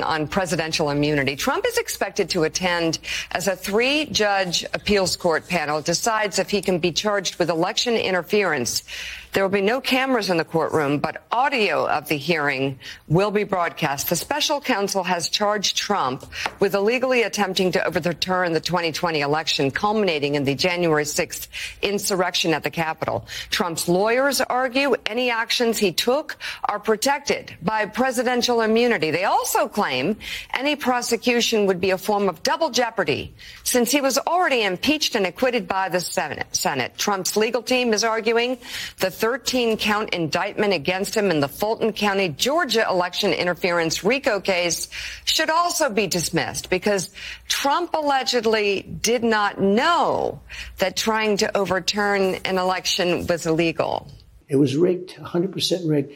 on presidential immunity. Trump is expected to attend as a three judge appeals court panel decides if he can be charged with election interference. There will be no cameras in the courtroom, but audio of the hearing will be broadcast. The special counsel has charged Trump with illegally attempting to overturn the 2020 election, culminating in the January 6th insurrection at the Capitol. Trump's lawyers argue any actions he took are protected by presidential immunity. They also claim any prosecution would be a form of double jeopardy since he was already impeached and acquitted by the Senate. Trump's legal team is arguing the 13 count indictment against him in the Fulton County, Georgia election interference RICO case should also be dismissed because Trump allegedly did not know that trying to overturn an election was illegal. It was rigged, 100% rigged.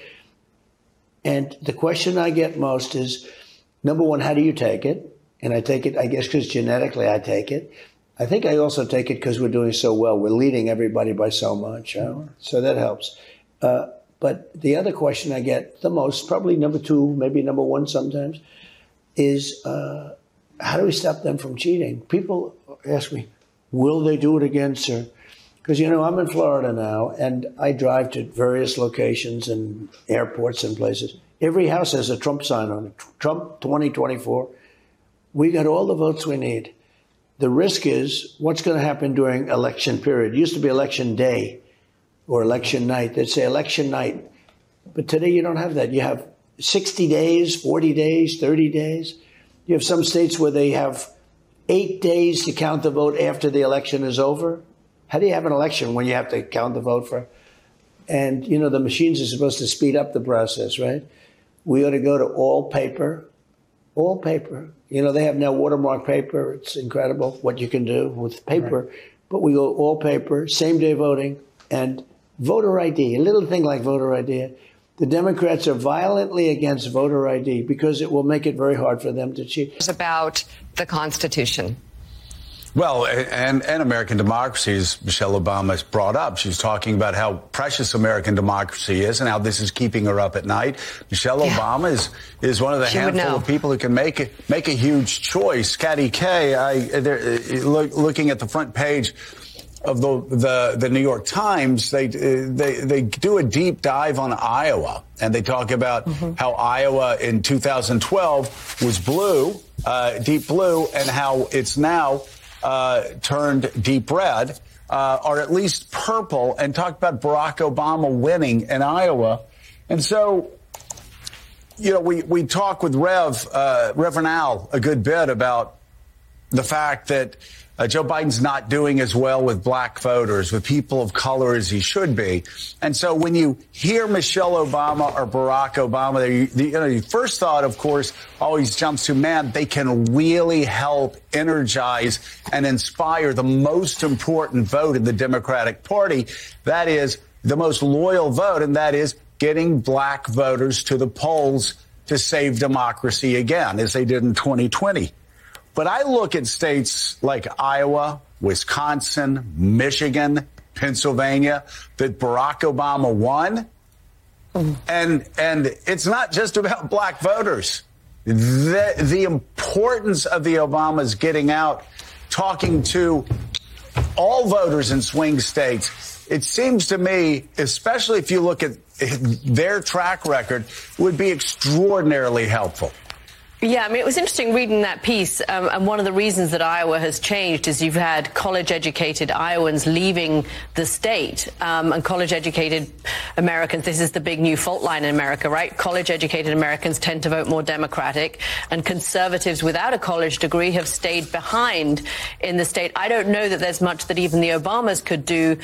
And the question I get most is number one, how do you take it? And I take it, I guess, because genetically I take it. I think I also take it because we're doing so well. We're leading everybody by so much. So that helps. Uh, but the other question I get the most, probably number two, maybe number one sometimes, is uh, how do we stop them from cheating? People ask me, will they do it again, sir? Because, you know, I'm in Florida now and I drive to various locations and airports and places. Every house has a Trump sign on it Trump 2024. We got all the votes we need. The risk is what's going to happen during election period. It used to be election day or election night. They'd say election night. But today you don't have that. You have 60 days, 40 days, 30 days. You have some states where they have eight days to count the vote after the election is over. How do you have an election when you have to count the vote for? And, you know, the machines are supposed to speed up the process, right? We ought to go to all paper, all paper. You know, they have now watermark paper. It's incredible what you can do with paper. Right. But we go all paper, same day voting, and voter ID, a little thing like voter ID. The Democrats are violently against voter ID because it will make it very hard for them to cheat. It's about the Constitution. Well, and, and American democracy, as Michelle Obama has brought up. She's talking about how precious American democracy is and how this is keeping her up at night. Michelle yeah. Obama is, is one of the she handful of people who can make a, make a huge choice. Katty Kay, I, look, looking at the front page of the, the, the New York Times, they, they, they do a deep dive on Iowa and they talk about mm-hmm. how Iowa in 2012 was blue, uh, deep blue, and how it's now uh, turned deep red, uh, or at least purple, and talked about Barack Obama winning in Iowa. And so, you know, we, we talk with Rev, uh, Reverend Al a good bit about the fact that uh, Joe Biden's not doing as well with black voters, with people of color as he should be. And so when you hear Michelle Obama or Barack Obama, you, the, you know, your first thought, of course, always jumps to, man, they can really help energize and inspire the most important vote in the Democratic Party. That is the most loyal vote, and that is getting black voters to the polls to save democracy again, as they did in 2020. But I look at states like Iowa, Wisconsin, Michigan, Pennsylvania that Barack Obama won. And and it's not just about black voters. The, the importance of the Obamas getting out, talking to all voters in swing states, it seems to me, especially if you look at their track record, would be extraordinarily helpful. Yeah, I mean, it was interesting reading that piece. Um, and one of the reasons that Iowa has changed is you've had college educated Iowans leaving the state um, and college educated Americans. This is the big new fault line in America, right? College educated Americans tend to vote more Democratic, and conservatives without a college degree have stayed behind in the state. I don't know that there's much that even the Obamas could do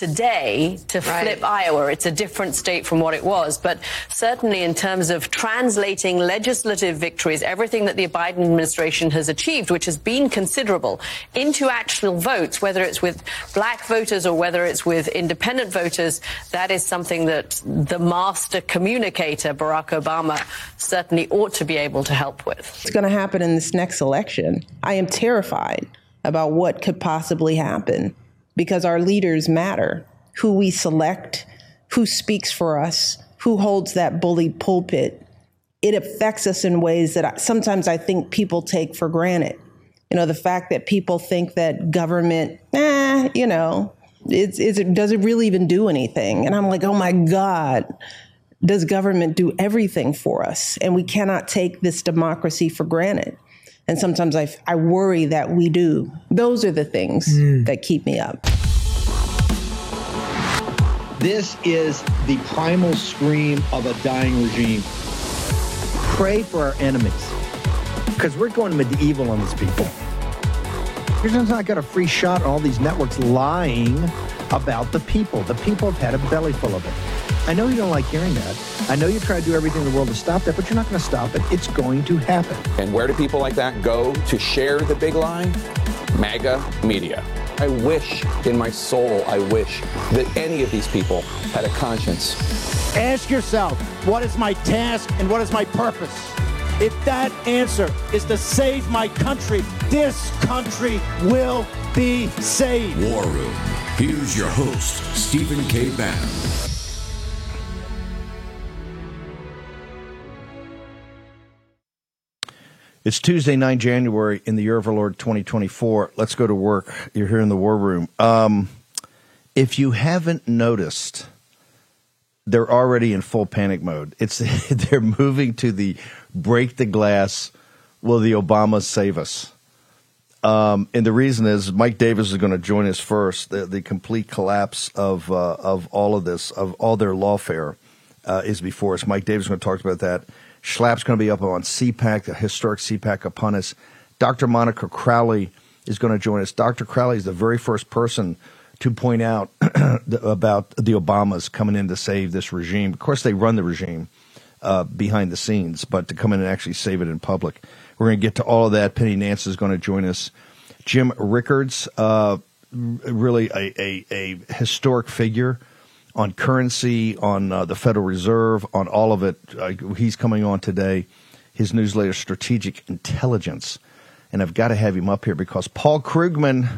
today to right. flip Iowa. It's a different state from what it was. But certainly in terms of translating legislative victories, everything that the Biden administration has achieved, which has been considerable, into actual votes, whether it's with black voters or whether it's with independent voters, that is something that the master communicator, Barack Obama, certainly ought to be able to help with. It's going to happen in this next election. I am terrified about what could possibly happen because our leaders matter. Who we select, who speaks for us, who holds that bully pulpit it affects us in ways that I, sometimes I think people take for granted. You know, the fact that people think that government, eh, you know, it's, it's, does it really even do anything? And I'm like, oh my God, does government do everything for us? And we cannot take this democracy for granted. And sometimes I, I worry that we do. Those are the things mm. that keep me up. This is the primal scream of a dying regime. Pray for our enemies because we're going medieval on these people. You're not got a free shot on all these networks lying about the people. The people have had a belly full of it. I know you don't like hearing that. I know you try to do everything in the world to stop that, but you're not going to stop it. It's going to happen. And where do people like that go to share the big lie? MAGA media. I wish in my soul, I wish that any of these people had a conscience. Ask yourself, what is my task and what is my purpose? If that answer is to save my country, this country will be saved. War Room. Here's your host, Stephen K. Bannon. It's Tuesday, 9 January in the year of our Lord 2024. Let's go to work. You're here in the war room. Um, if you haven't noticed, they're already in full panic mode. It's they're moving to the break the glass. Will the Obamas save us? Um, and the reason is Mike Davis is going to join us first. The, the complete collapse of uh, of all of this, of all their lawfare, uh, is before us. Mike Davis is going to talk about that. Schlapp's going to be up on CPAC, the historic CPAC upon us. Dr. Monica Crowley is going to join us. Dr. Crowley is the very first person to point out about the Obamas coming in to save this regime. Of course, they run the regime uh, behind the scenes, but to come in and actually save it in public. We're going to get to all of that. Penny Nance is going to join us. Jim Rickards, uh, really a, a, a historic figure on currency, on uh, the Federal Reserve, on all of it. Uh, he's coming on today. His newsletter, Strategic Intelligence, and I've got to have him up here because Paul Krugman,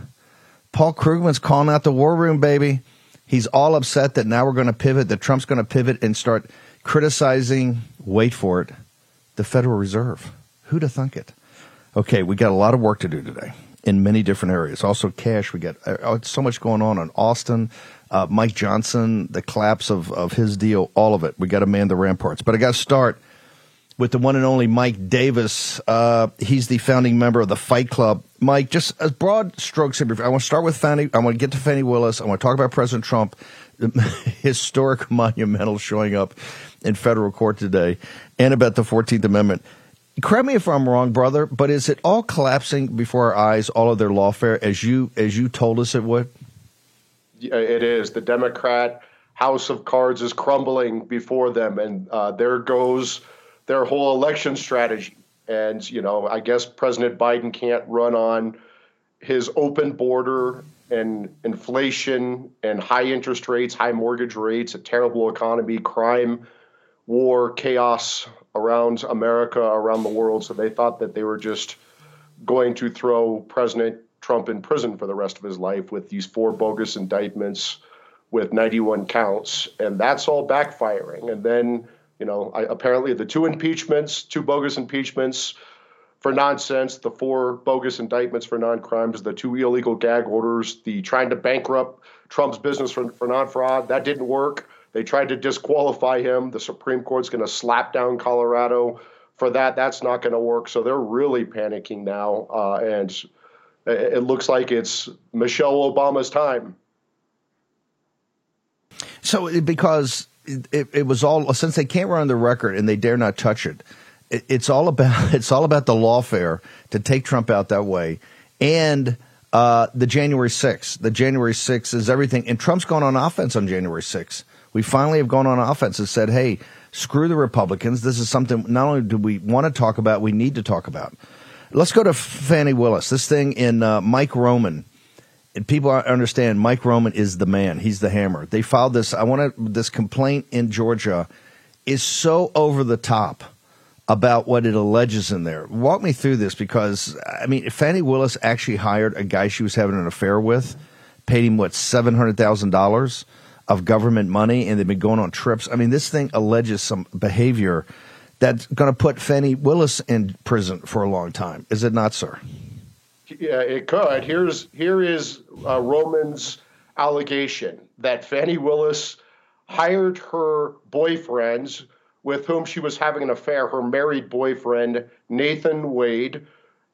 Paul Krugman's calling out the war room, baby. He's all upset that now we're going to pivot, that Trump's going to pivot and start criticizing. Wait for it, the Federal Reserve. Who'd have thunk it? Okay, we got a lot of work to do today in many different areas. Also, cash. We got uh, so much going on in Austin, uh, Mike Johnson, the collapse of, of his deal, all of it. We got to man the ramparts. But I got to start with the one and only Mike Davis. Uh, he's the founding member of the Fight Club. Mike, just as broad strokes. I want to start with Fani. I want to get to Fani Willis. I want to talk about President Trump, historic monumental showing up in federal court today, and about the 14th Amendment. Correct me if I'm wrong, brother, but is it all collapsing before our eyes, all of their lawfare, as you as you told us it would? It is. The Democrat house of cards is crumbling before them, and uh, there goes their whole election strategy. And you know, I guess President Biden can't run on his open border and inflation and high interest rates, high mortgage rates, a terrible economy, crime, war, chaos around America, around the world. So they thought that they were just going to throw President Trump in prison for the rest of his life with these four bogus indictments with 91 counts, and that's all backfiring. And then, you know, I, apparently the two impeachments, two bogus impeachments for nonsense, the four bogus indictments for non-crimes, the two illegal gag orders, the trying to bankrupt Trump's business for, for non-fraud, that didn't work. They tried to disqualify him. The Supreme Court's going to slap down Colorado for that. That's not going to work. So they're really panicking now, uh, and it looks like it's Michelle Obama's time. So, because it, it, was all since they can't run the record and they dare not touch it, it, it's all about it's all about the lawfare to take Trump out that way, and uh, the January 6th. The January 6th is everything, and Trump's gone on offense on January 6th. We finally have gone on offense and said, "Hey, screw the Republicans. This is something not only do we want to talk about, we need to talk about." Let's go to Fani Willis. This thing in uh, Mike Roman. And people understand Mike Roman is the man. He's the hammer. They filed this. I want to. This complaint in Georgia is so over the top about what it alleges in there. Walk me through this because I mean, Fani Willis actually hired a guy she was having an affair with, paid him what seven hundred thousand dollars of government money, and they've been going on trips. I mean, this thing alleges some behavior that's going to put Fani Willis in prison for a long time. Is it not, sir? Yeah, it could. Here's here is uh, Roman's allegation that Fani Willis hired her boyfriends with whom she was having an affair, her married boyfriend Nathan Wade.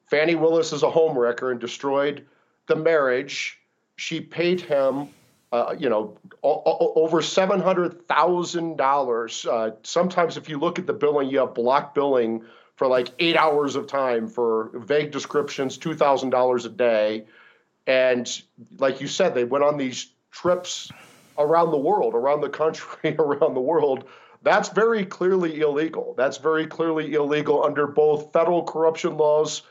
Fani Willis is a homewrecker and destroyed the marriage. She paid him uh, you know, over seven hundred thousand uh, dollars. Sometimes, if you look at the billing, you have block billing for like eight hours of time for vague descriptions, two thousand dollars a day, and like you said, they went on these trips around the world, around the country, around the world. That's very clearly illegal. That's very clearly illegal under both federal corruption laws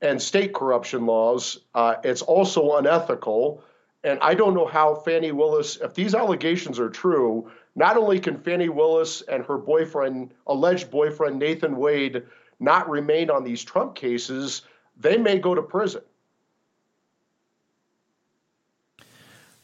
and state corruption laws. Uh, it's also unethical. And I don't know how Fani Willis, if these allegations are true, not only can Fani Willis and her boyfriend, alleged boyfriend Nathan Wade, not remain on these Trump cases, they may go to prison.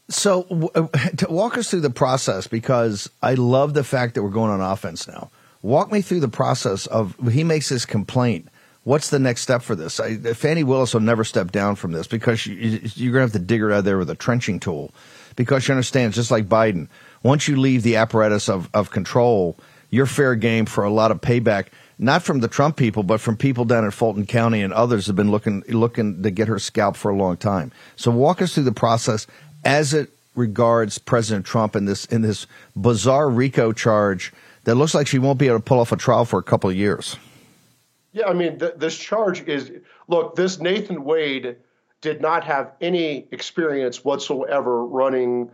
So, uh, to walk us through the process because I love the fact that we're going on offense now. Walk me through the process of he makes this complaint What's the next step for this? I, Fani Willis will never step down from this because you, you're going to have to dig her out of there with a trenching tool. Because you understand, just like Biden, once you leave the apparatus of, of control, you're fair game for a lot of payback, not from the Trump people, but from people down in Fulton County and others have been looking looking to get her scalp for a long time. So walk us through the process as it regards President Trump in this in this bizarre RICO charge that looks like she won't be able to pull off a trial for a couple of years. Yeah, I mean, th- this charge is look, this Nathan Wade did not have any experience whatsoever running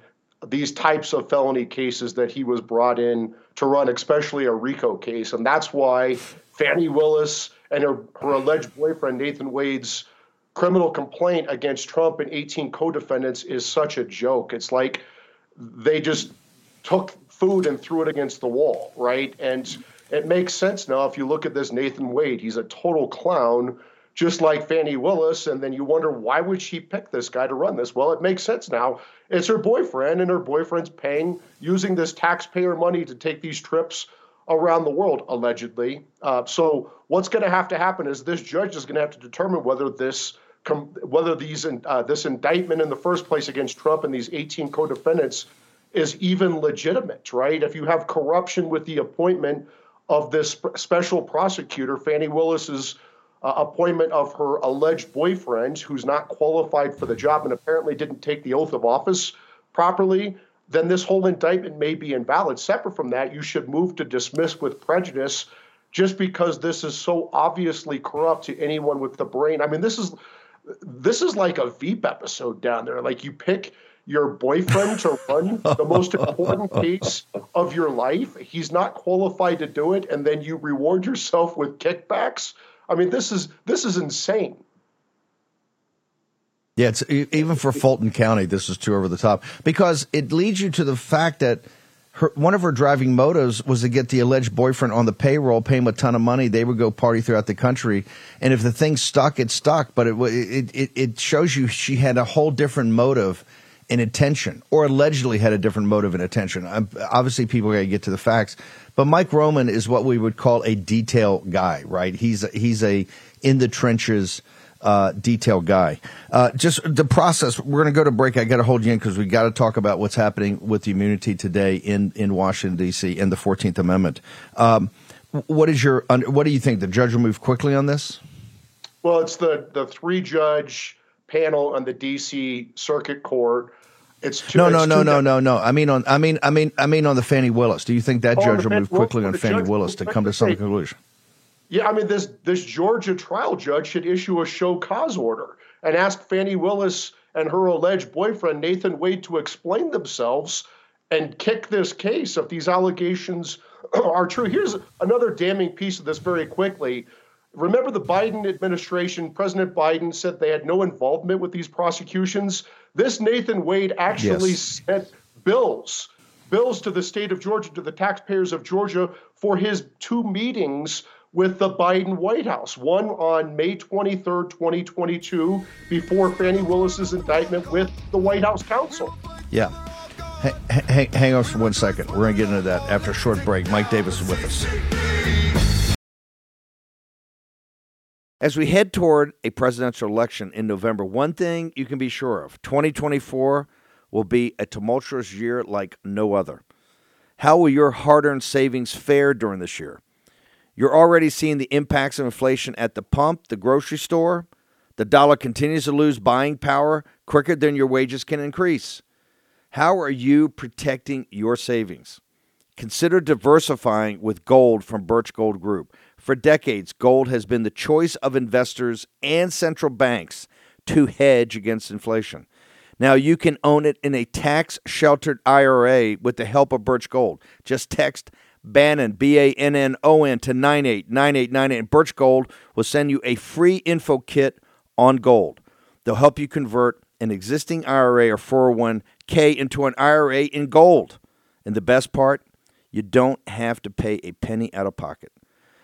these types of felony cases that he was brought in to run, especially a RICO case. And that's why Fani Willis and her, her alleged boyfriend, Nathan Wade's criminal complaint against Trump and 18 co defendants is such a joke. It's like they just took food and threw it against the wall, right? And it makes sense now if you look at this Nathan Wade. He's a total clown, just like Fani Willis. And then you wonder why would she pick this guy to run this? Well, it makes sense now. It's her boyfriend, and her boyfriend's paying using this taxpayer money to take these trips around the world, allegedly. Uh, so what's going to have to happen is this judge is going to have to determine whether this whether these uh, this indictment in the first place against Trump and these 18 co-defendants is even legitimate, right? If you have corruption with the appointment of this special prosecutor, Fani Willis's uh, appointment of her alleged boyfriend, who's not qualified for the job and apparently didn't take the oath of office properly, then this whole indictment may be invalid. Separate from that, you should move to dismiss with prejudice just because this is so obviously corrupt to anyone with the brain. I mean, this is this is like a Veep episode down there. Like you pick your boyfriend to run the most important case of your life. He's not qualified to do it, and then you reward yourself with kickbacks. I mean, this is this is insane. Yeah, it's even for Fulton County, this is too over the top because it leads you to the fact that her, one of her driving motives was to get the alleged boyfriend on the payroll, pay him a ton of money. They would go party throughout the country, and if the thing stuck, it stuck. But it it it, it shows you she had a whole different motive and intention, or allegedly had a different motive and intention. I'm, obviously, people got to get to the facts. But Mike Roman is what we would call a detail guy, right? He's a, he's a in the trenches uh, detail guy. Uh, just the process. We're going to go to break. I got to hold you in because we got to talk about what's happening with the immunity today in in Washington D.C. and the Fourteenth Amendment. Um, what is your what do you think? The judge will move quickly on this. Well, it's the the three judge panel on the D.C. Circuit Court it's too, no, no, no, no, no, no. I mean on, I mean, I mean, I mean on the Fani Willis. Do you think that oh, judge will move quickly on Fani Willis to come to some conclusion? Yeah, I mean this this Georgia trial judge should issue a show cause order and ask Fani Willis and her alleged boyfriend Nathan Wade to explain themselves and kick this case if these allegations are true. Here's another damning piece of this very quickly. Remember the Biden administration, President Biden said they had no involvement with these prosecutions. This Nathan Wade actually yes. sent bills, bills to the state of Georgia, to the taxpayers of Georgia for his two meetings with the Biden White House. One on May 23rd, 2022, before Fani Willis's indictment with the White House counsel. Yeah. Hang, hang on for one second. We're going to get into that after a short break. Mike Davis is with us. As we head toward a presidential election in November, one thing you can be sure of 2024 will be a tumultuous year like no other. How will your hard earned savings fare during this year? You're already seeing the impacts of inflation at the pump, the grocery store. The dollar continues to lose buying power quicker than your wages can increase. How are you protecting your savings? Consider diversifying with gold from Birch Gold Group. For decades, gold has been the choice of investors and central banks to hedge against inflation. Now you can own it in a tax sheltered IRA with the help of Birch Gold. Just text Bannon, B A N N O N, to 989898, and Birch Gold will send you a free info kit on gold. They'll help you convert an existing IRA or 401k into an IRA in gold. And the best part, you don't have to pay a penny out of pocket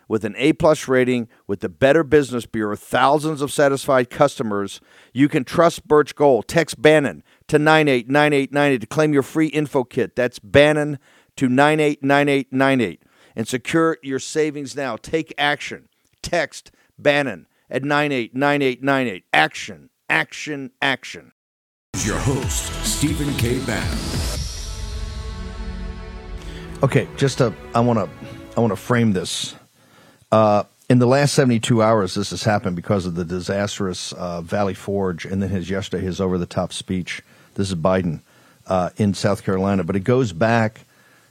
with an A plus rating with the Better Business Bureau, thousands of satisfied customers, you can trust Birch Gold. Text Bannon to 989898 to claim your free info kit. That's Bannon to 989898 and secure your savings now. Take action. Text Bannon at 989898. Action, action, action. Your host, Stephen K. Bannon. Okay, just to, I want to I want to frame this uh, in the last 72 hours, this has happened because of the disastrous uh, Valley Forge and then his yesterday, his over the top speech. This is Biden uh, in South Carolina. But it goes back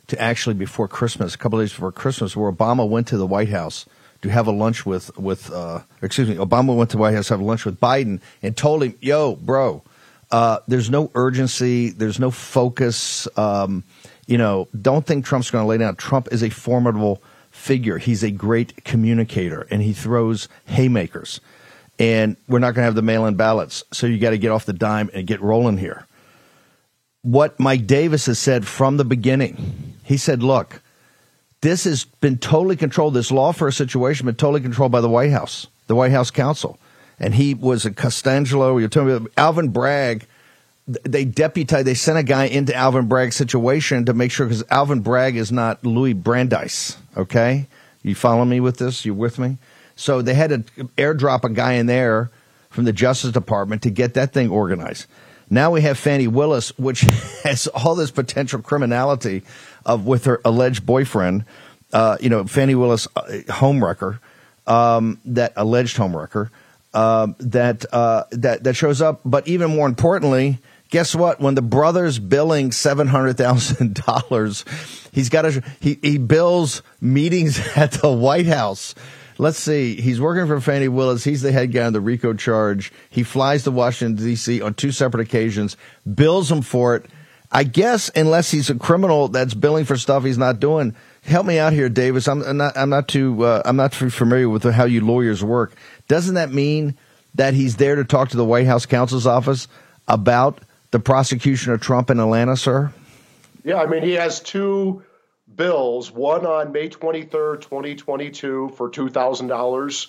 to actually before Christmas, a couple days before Christmas, where Obama went to the White House to have a lunch with, with uh, excuse me, Obama went to the White House to have lunch with Biden and told him, yo, bro, uh, there's no urgency, there's no focus. Um, you know, don't think Trump's going to lay down. Trump is a formidable figure. He's a great communicator and he throws haymakers. And we're not going to have the mail in ballots. So you got to get off the dime and get rolling here. What Mike Davis has said from the beginning, he said, look, this has been totally controlled. This lawfare situation been totally controlled by the White House, the White House counsel. And he was a Colangelo. You're telling me Alvin Bragg they deputized, they sent a guy into Alvin Bragg's situation to make sure, because Alvin Bragg is not Louis Brandeis, okay? You follow me with this? You with me? So they had to airdrop a guy in there from the Justice Department to get that thing organized. Now we have Fani Willis, which has all this potential criminality of with her alleged boyfriend, uh, you know, Fani Willis, uh, homewrecker, um, that alleged homewrecker, um, that uh, that that shows up. But even more importantly, Guess what? When the brother's billing seven hundred thousand dollars, he's got to he he bills meetings at the White House. Let's see. He's working for Fani Willis. He's the head guy on the RICO charge. He flies to Washington D.C. on two separate occasions, bills him for it. I guess unless he's a criminal that's billing for stuff he's not doing. Help me out here, Davis. I'm not. I'm not too. Uh, I'm not too familiar with how you lawyers work. Doesn't that mean that he's there to talk to the White House counsel's office about the prosecution of Trump in Atlanta, sir? Yeah, I mean, he has two bills one on May 23rd, 2022, for $2,000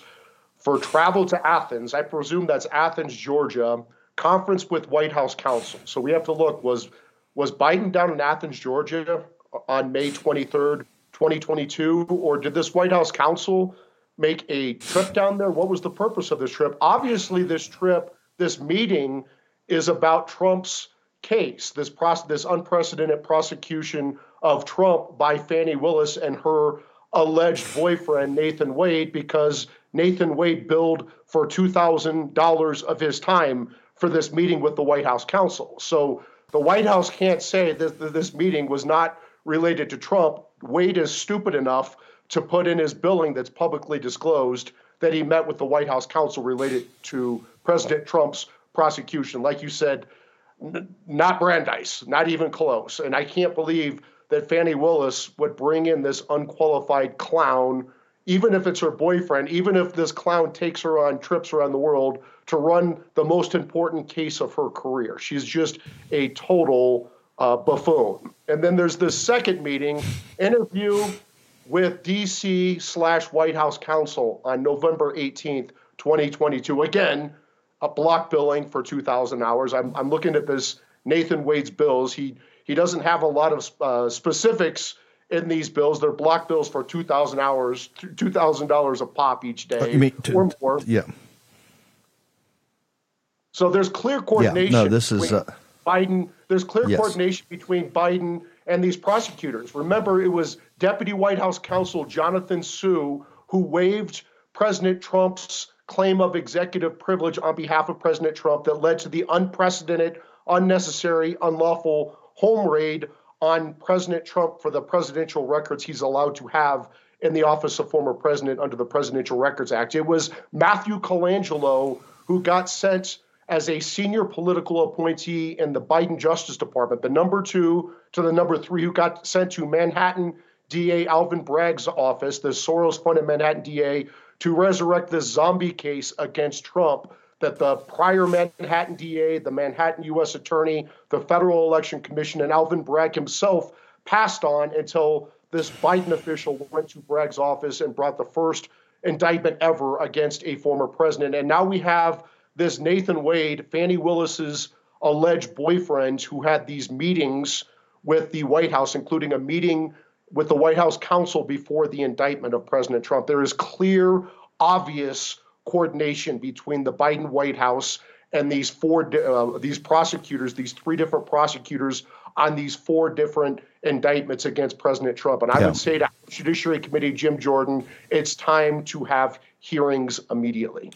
for travel to Athens. I presume that's Athens, Georgia, conference with White House counsel. So we have to look was was Biden down in Athens, Georgia uh, on May 23rd, 2022 or did this White House counsel make a trip down there? What was the purpose of this trip? Obviously this trip, this meeting is about Trump's case, this process, this unprecedented prosecution of Trump by Fani Willis and her alleged boyfriend Nathan Wade because Nathan Wade billed for $2,000 of his time for this meeting with the White House counsel. So the White House can't say that this meeting was not related to Trump. Wade is stupid enough to put in his billing that's publicly disclosed that he met with the White House counsel related to President Trump's prosecution. Like you said, n- not Brandeis, not even close. And I can't believe that Fani Willis would bring in this unqualified clown, even if it's her boyfriend, even if this clown takes her on trips around the world to run the most important case of her career. She's just a total uh, buffoon. And then there's this second meeting, interview with DC slash White House counsel on November 18th, 2022. Again, a block billing for 2,000 hours. I'm, I'm looking at this Nathan Wade's bills. He he doesn't have a lot of uh, specifics in these bills. They're block bills for two thousand hours, two thousand dollars a pop each day, you mean to, or more. Yeah. So there's clear coordination. Yeah, no, this is uh, Biden. There's clear yes. coordination between Biden and these prosecutors. Remember, it was Deputy White House counsel Jonathan Su who waived President Trump's claim of executive privilege on behalf of President Trump that led to the unprecedented, unnecessary, unlawful home raid on President Trump for the presidential records he's allowed to have in the office of former president under the Presidential Records Act. It was Matthew Colangelo who got sent as a senior political appointee in the Biden Justice Department, the number two to the number three, who got sent to Manhattan DA Alvin Bragg's office, the Soros funded Manhattan DA, to resurrect this zombie case against Trump that the prior Manhattan DA, the Manhattan U.S. Attorney, the Federal Election Commission, and Alvin Bragg himself passed on until this Biden official went to Bragg's office and brought the first indictment ever against a former president. And now we have this Nathan Wade, Fani Willis's alleged boyfriend, who had these meetings with the White House, including a meeting with the White House counsel before the indictment of President Trump. There is clear, obvious coordination between the Biden White House and these four uh, these prosecutors, these three different prosecutors on these four different indictments against President Trump. And I yeah. would say to Judiciary Committee Jim Jordan, it's time to have hearings immediately.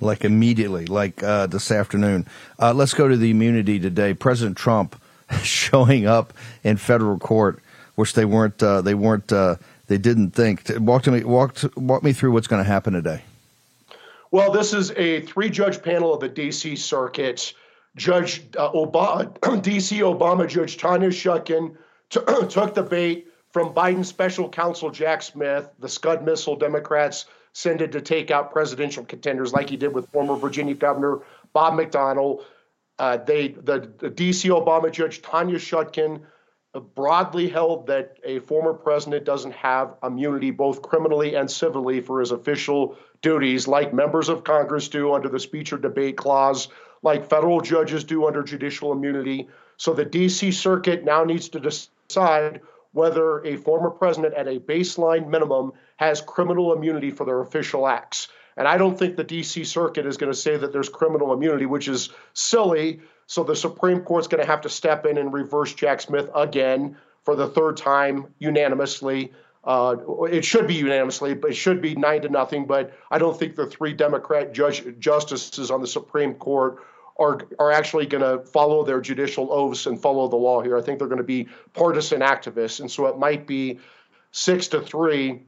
Like immediately, like uh, this afternoon. Uh, let's go to the immunity today. President Trump showing up in federal court, which they weren't. Uh, they weren't. Uh, they didn't think. Walk to me. Walk walk me through what's going to happen today. Well, this is a three-judge panel of the D.C. Circuit. Judge uh, Obama, D.C. Obama Judge Tanya Chutkan t- took the bait from Biden special counsel Jack Smith. The Scud missile Democrats send it to take out presidential contenders like he did with former Virginia Governor Bob McDonnell. Uh, they the, the D.C. Obama judge Tanya Chutkan broadly held that a former president doesn't have immunity both criminally and civilly for his official duties, like members of Congress do under the speech or debate clause, like federal judges do under judicial immunity. So the D.C. Circuit now needs to decide whether a former president at a baseline minimum has criminal immunity for their official acts. And I don't think the D.C. Circuit is going to say that there's criminal immunity, which is silly. So the Supreme Court's going to have to step in and reverse Jack Smith again for the third time unanimously. Uh, it should be unanimously, but it should be nine to nothing. But I don't think the three Democrat judge, justices on the Supreme Court are are actually going to follow their judicial oaths and follow the law here. I think they're going to be partisan activists, and so it might be six to three.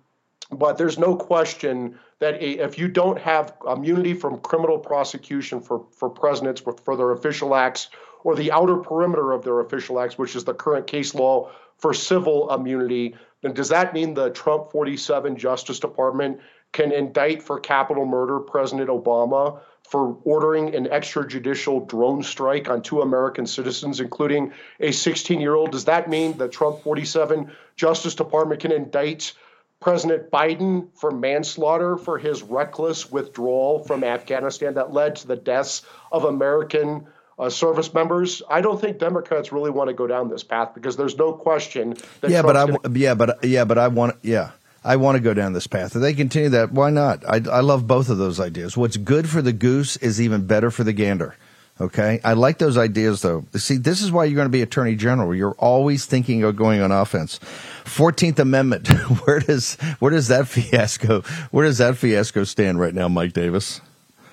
But there's no question that if you don't have immunity from criminal prosecution for, for presidents for their official acts or the outer perimeter of their official acts, which is the current case law for civil immunity, then does that mean the Trump 47 Justice Department can indict for capital murder President Obama for ordering an extrajudicial drone strike on two American citizens, including a 16 year old? Does that mean the Trump 47 Justice Department can indict President Biden for manslaughter for his reckless withdrawal from Afghanistan that led to the deaths of American uh, service members. I don't think Democrats really want to go down this path because there's no question that yeah, Trump's but I yeah, but yeah, but I want yeah. I want to go down this path. If they continue that, why not? I, I love both of those ideas. What's good for the goose is even better for the gander. Okay. I like those ideas though. See, this is why you're going to be attorney general. You're always thinking of going on offense. 14th Amendment. Where does, where does that fiasco, where does that fiasco stand right now, Mike Davis?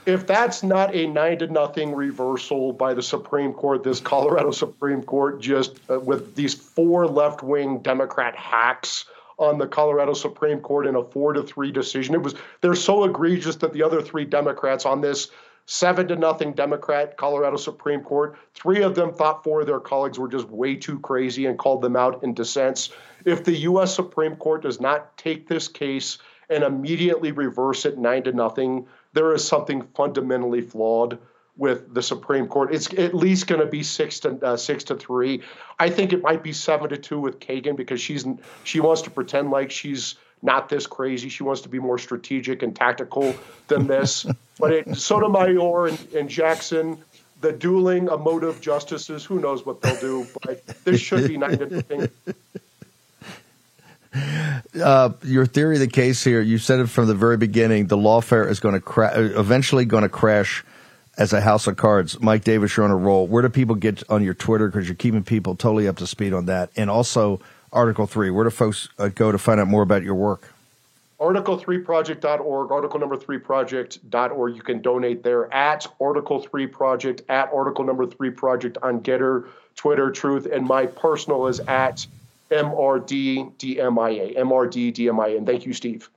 If that's not a nine to nothing reversal by the Supreme Court, this Colorado Supreme Court just uh, with these four left wing Democrat hacks on the Colorado Supreme Court in a four to three decision. It was they're so egregious that the other three Democrats on this seven to nothing Democrat Colorado Supreme Court. Three of them thought four of their colleagues were just way too crazy and called them out in dissents. If the U.S. Supreme Court does not take this case and immediately reverse it nine to nothing, there is something fundamentally flawed with the Supreme Court. It's at least going to be six to uh, six to three. I think it might be seven to two with Kagan because she's she wants to pretend like she's not this crazy. She wants to be more strategic and tactical than this. but it, Sotomayor and, and Jackson, the dueling emotive justices, who knows what they'll do? But this should be to nothing. Uh, your theory of the case here, you said it from the very beginning. The lawfare is going to cra- eventually going to crash as a house of cards. Mike Davis, you're on a roll. Where do people get on your Twitter? Because you're keeping people totally up to speed on that. And also, Article 3. Where do folks uh, go to find out more about your work? Article3project.org, article number 3project.org. You can donate there at Article 3 Project, at Article number 3 Project on Gettr, Twitter, Truth, and my personal is at MRDDMIA, MRDDMIA. And thank you, Steve.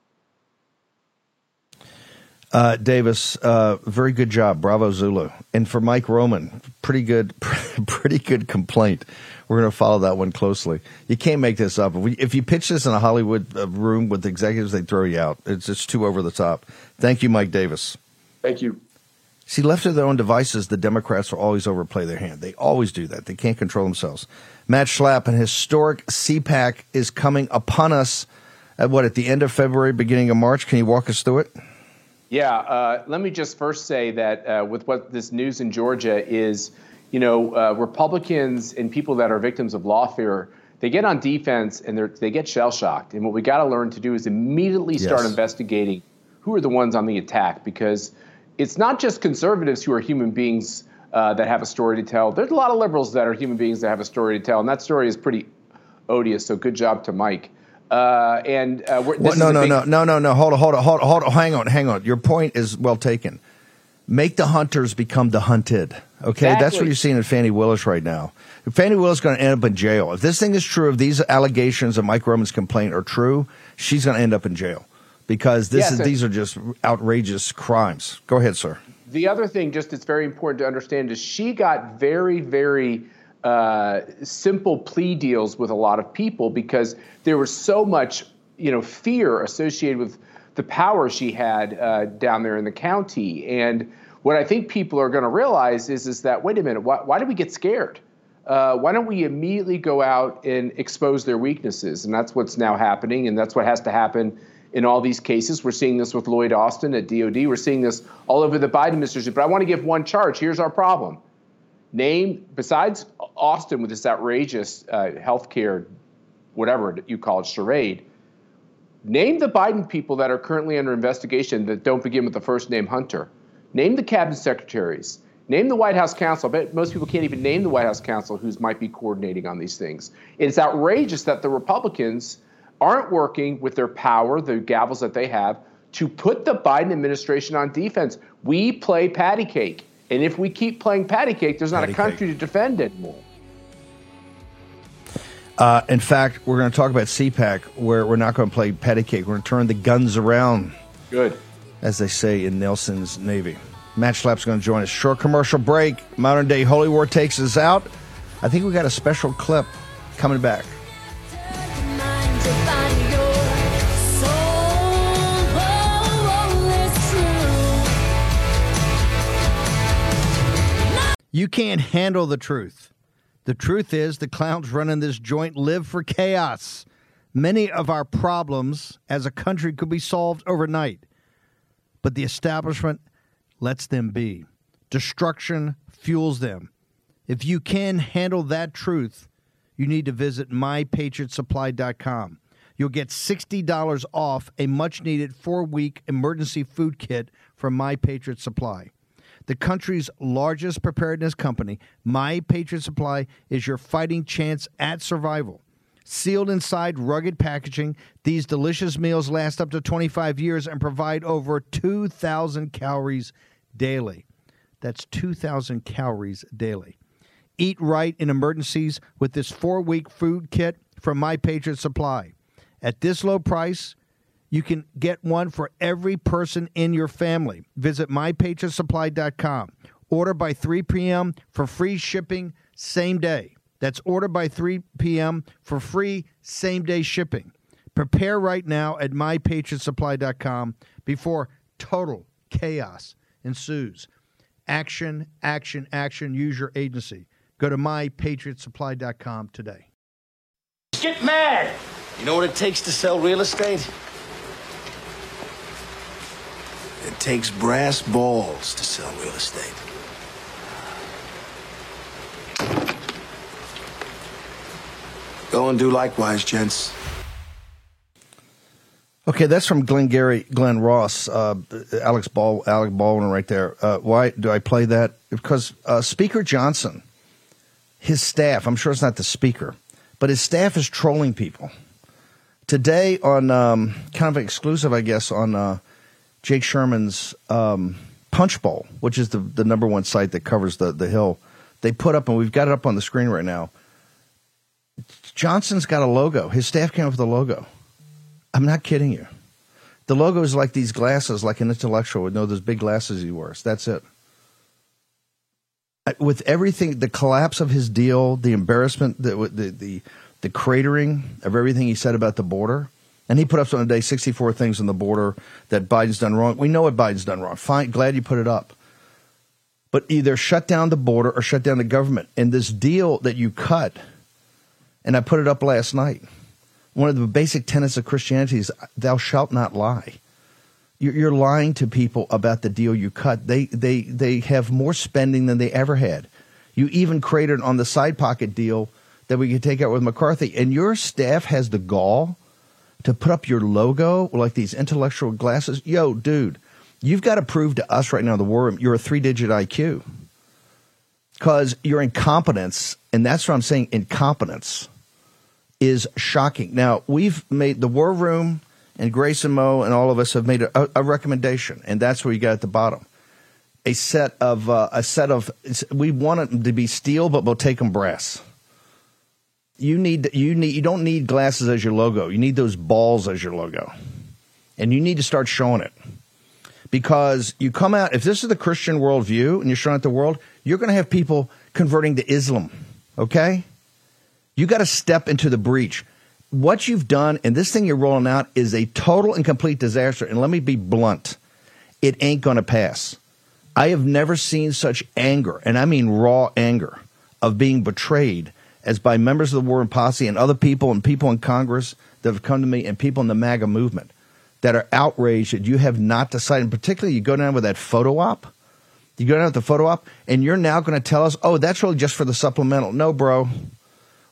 Uh, Davis, uh, very good job. Bravo Zulu. And for Mike Roman, pretty good, pretty good complaint. We're going to follow that one closely. You can't make this up. If, we, if you pitch this in a Hollywood uh, room with executives, they throw you out. It's just too over the top. Thank you, Mike Davis. Thank you. See, left to their own devices, the Democrats will always overplay their hand. They always do that. They can't control themselves. Matt Schlapp, an historic CPAC is coming upon us at what, at the end of February, beginning of March? Can you walk us through it? Yeah, uh, let me just first say that uh, with what this news in Georgia is, you know, uh, Republicans and people that are victims of lawfare, they get on defense and they get shell shocked. And what we got to learn to do is immediately start yes. investigating who are the ones on the attack because it's not just conservatives who are human beings uh, that have a story to tell. There's a lot of liberals that are human beings that have a story to tell, and that story is pretty odious. So good job to Mike. Uh, and uh, well, no, no, big- no, no, no, no. Hold on, hold on, hold on, hold on. Hang on, hang on. Your point is well taken. Make the hunters become the hunted. Okay, exactly. that's what you're seeing in Fani Willis right now. Fani Willis is going to end up in jail. If this thing is true, if these allegations of Mike Roman's complaint are true, she's going to end up in jail because this yes, is these are just outrageous crimes. Go ahead, sir. The other thing, just it's very important to understand, is she got very, very uh, simple plea deals with a lot of people because there was so much, you know, fear associated with the power she had uh, down there in the county. And what I think people are going to realize is is that wait a minute, why, why we get scared? Uh, why don't we immediately go out and expose their weaknesses? And that's what's now happening, and that's what has to happen in all these cases. We're seeing this with Lloyd Austin at DOD. We're seeing this all over the Biden administration. But I want to give one charge. Here's our problem name besides Austin with this outrageous uh, healthcare, whatever you call it, charade. Name the Biden people that are currently under investigation that don't begin with the first name Hunter. Name the cabinet secretaries. Name the White House counsel. I bet most people can't even name the White House counsel who's might be coordinating on these things. It's outrageous that the Republicans aren't working with their power, the gavels that they have, to put the Biden administration on defense. We play patty cake. And if we keep playing patty cake, there's not patty a country cake. to defend anymore. Uh, in fact, we're going to talk about CPAC, where we're not going to play patty cake. We're going to turn the guns around. Good. As they say in Nelson's Navy. Matt Schlapp's going to join us. Short commercial break. Modern day Holy War takes us out. I think we got a special clip coming back. You can't handle the truth. The truth is, the clowns running this joint live for chaos. Many of our problems as a country could be solved overnight, but the establishment lets them be. Destruction fuels them. If you can handle that truth, you need to visit mypatriotsupply.com. You'll get $60 off a much needed four week emergency food kit from My Patriot Supply the country's largest preparedness company, My Patriot Supply, is your fighting chance at survival. Sealed inside rugged packaging, these delicious meals last up to 25 years and provide over 2,000 calories daily. That's 2,000 calories daily. Eat right in emergencies with this four week food kit from My Patriot Supply. At this low price, you can get one for every person in your family. Visit mypatriotsupply.com. Order by 3 p.m. for free shipping same day. That's order by 3 p.m. for free same day shipping. Prepare right now at mypatriotsupply.com before total chaos ensues. Action, action, action. Use your agency. Go to mypatriotsupply.com today. Get mad! You know what it takes to sell real estate? It takes brass balls to sell real estate. Go and do likewise, gents. Okay, that's from Glenn Glengarry Glen Ross, uh, Alex Ball, Alec Baldwin, right there. Uh, why do I play that? Because uh, Speaker Johnson, his staff, I'm sure it's not the speaker, but his staff is trolling people. Today on um, kind of exclusive, I guess, on uh, Jake Sherman's um, Punchbowl, which is the the number one site that covers the the Hill. They put up, and we've got it up on the screen right now. Johnson's got a logo. His staff came up with a logo. I'm not kidding you. The logo is like these glasses, like an intellectual would know those big glasses he wears. That's it. With everything, the collapse of his deal, the embarrassment, the the the, the cratering of everything he said about the border, and he put up on the day 64 things on the border that Biden's done wrong. We know what Biden's done wrong. Fine, glad you put it up. But either shut down the border or shut down the government. And this deal that you cut, and I put it up last night one of the basic tenets of Christianity is thou shalt not lie. You're lying to people about the deal you cut. They, they, they have more spending than they ever had. You even created on the side pocket deal that we could take out with McCarthy. And your staff has the gall to put up your logo like these intellectual glasses. Yo, dude, you've got to prove to us right now, the war room, you're a three digit IQ. Because your incompetence, and that's what I'm saying incompetence is shocking. Now, we've made the War Room and Grace and Mo and all of us have made a, a recommendation, and that's where you got at the bottom. A set of uh, a set of we want them to be steel, but we'll take them brass. You need you need you don't need glasses as your logo. You need those balls as your logo, and you need to start showing it because you come out if this is the Christian worldview and you're showing it the world, you're going to have people converting to Islam. Okay, you got to step into the breach. What you've done and this thing you're rolling out is a total and complete disaster. And let me be blunt it ain't going to pass. I have never seen such anger, and I mean raw anger, of being betrayed as by members of the War Room Posse and other people and people in Congress that have come to me and people in the MAGA movement that are outraged that you have not decided. And particularly, you go down with that photo op. You go down with the photo op, and you're now going to tell us, oh, that's really just for the supplemental. No, bro.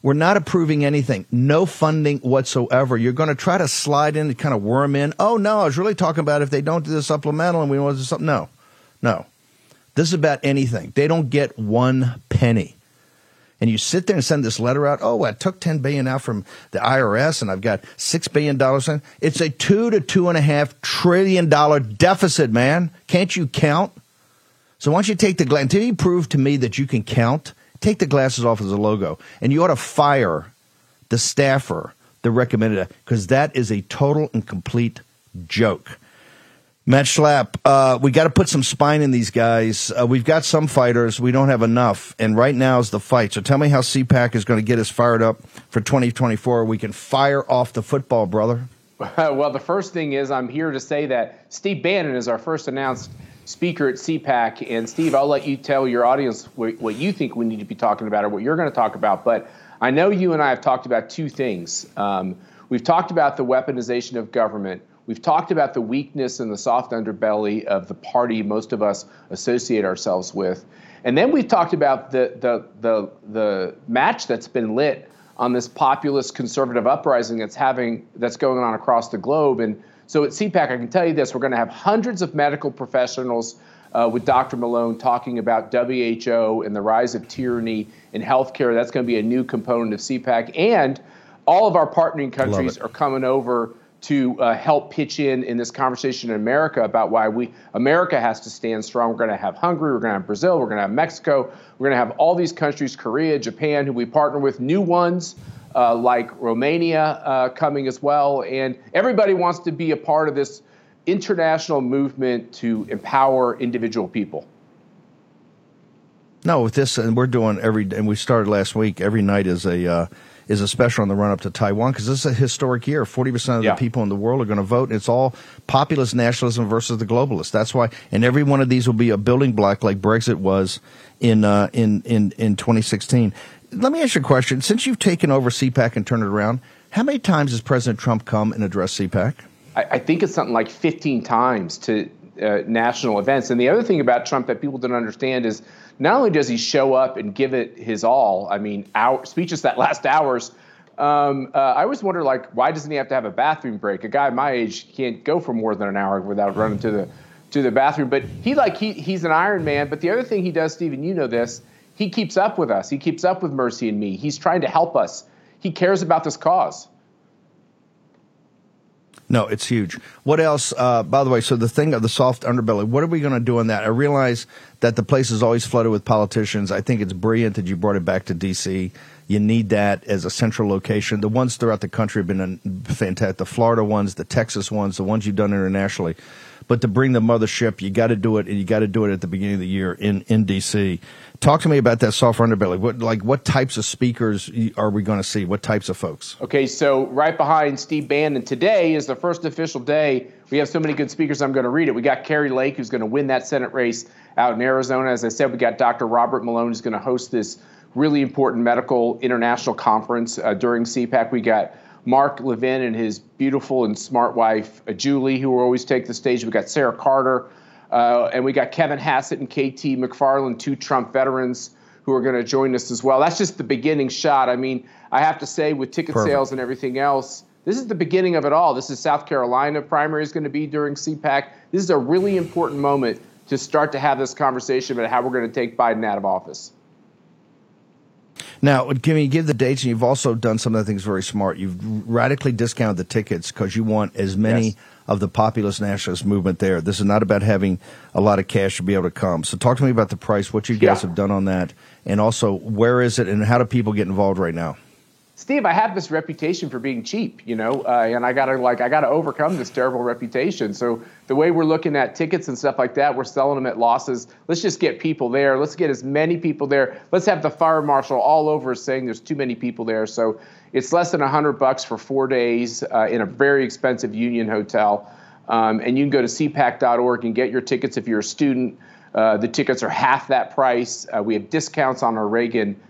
We're not approving anything. No funding whatsoever. You're going to try to slide in and kind of worm in. Oh, no, I was really talking about if they don't do the supplemental and we want to do something. No, no. This is about anything. They don't get one penny. And you sit there and send this letter out. Oh, I took ten billion out from the IRS, and I've got six billion dollars. In. It's a two to two and a half trillion dollar deficit, man. Can't you count? So why don't you take the until you prove to me that you can count take the glasses off as a logo, and you ought to fire the staffer that recommended it because that is a total and complete joke. Matt Schlapp, uh, we got to put some spine in these guys. Uh, we've got some fighters, we don't have enough, and right now is the fight. So tell me how CPAC is going to get us fired up for 2024. We can fire off the football, brother. well, the first thing is I'm here to say that Steve Bannon is our first announced speaker at CPAC. And Steve, I'll let you tell your audience what you think we need to be talking about or what you're going to talk about. But I know you and I have talked about two things. Um, we've talked about the weaponization of government. We've talked about the weakness and the soft underbelly of the party most of us associate ourselves with. And then we've talked about the, the, the, the match that's been lit on this populist conservative uprising that's having that's going on across the globe. And so at CPAC, I can tell you this: we're going to have hundreds of medical professionals uh, with Dr. Malone talking about WHO and the rise of tyranny in healthcare. That's going to be a new component of CPAC, and all of our partnering countries are coming over to uh, help pitch in in this conversation in America about why we America has to stand strong. We're going to have Hungary, we're going to have Brazil, we're going to have Mexico, we're going to have all these countries, Korea, Japan, who we partner with, new ones uh, like Romania uh, coming as well. And everybody wants to be a part of this international movement to empower individual people. No, with this, and we're doing every, and we started last week. Every night is a uh, is a special on the run up to Taiwan because this is a historic year. Forty percent of yeah. the people in the world are going to vote. and It's all populist nationalism versus the globalists. That's why, and every one of these will be a building block like Brexit was in uh, in in in 2016 let me ask you a question. Since you've taken over CPAC and turned it around, how many times has President Trump come and addressed CPAC? I, I think it's something like 15 times to uh, national events. And the other thing about Trump that people don't understand is not only does he show up and give it his all, I mean, our speeches that last hours Um, uh, I always wonder, like, why doesn't he have to have a bathroom break? A guy my age can't go for more than an hour without running to the to the bathroom. But he like he he's an Iron Man. But the other thing he does, Stephen, you know this, he keeps up with us. He keeps up with Mercy and me. He's trying to help us. He cares about this cause. No, it's huge. What else? Uh, by the way, so the thing of the soft underbelly, what are we going to do on that? I realize that the place is always flooded with politicians. I think it's brilliant that you brought it back to D.C. You need that as a central location. The ones throughout the country have been fantastic. The Florida ones, the Texas ones, the ones you've done internationally. But to bring the mothership, you got to do it, and you got to do it at the beginning of the year in, in D.C. Talk to me about that soft underbelly. What like what types of speakers are we going to see? What types of folks? Okay, so right behind Steve Bannon today is the first official day. We have so many good speakers. I'm going to read it. We got Kari Lake, who's going to win that Senate race out in Arizona. As I said, we got Dr. Robert Malone, who's going to host this really important medical international conference uh, during CPAC. We got Mark Levin and his beautiful and smart wife, uh, Julie, who will always take the stage. We got Sarah Carter, uh, and we got Kevin Hassett and KT McFarland, two Trump veterans who are going to join us as well. That's just the beginning shot. I mean, I have to say, with ticket Perfect. sales and everything else, this is the beginning of it all. This is South Carolina primary is going to be during CPAC. This is a really important moment to start to have this conversation about how we're going to take Biden out of office. Now, can you give the dates? And you've also done some of the things very smart. You've radically discounted the tickets because you want as many yes. of the populist nationalist movement there. This is not about having a lot of cash to be able to come. So, talk to me about the price, what you guys yeah. have done on that, and also where is it, and how do people get involved right now? Steve, I have this reputation for being cheap, you know, uh, and I gotta like I gotta overcome this terrible reputation. So the way we're looking at tickets and stuff like that, we're selling them at losses. Let's just get people there. Let's get as many people there. Let's have the fire marshal all over saying there's too many people there. So it's less than hundred bucks for four days uh, in a very expensive Union hotel, um, and you can go to cpac.org and get your tickets if you're a student. Uh, the tickets are half that price. Uh, we have discounts on our Reagan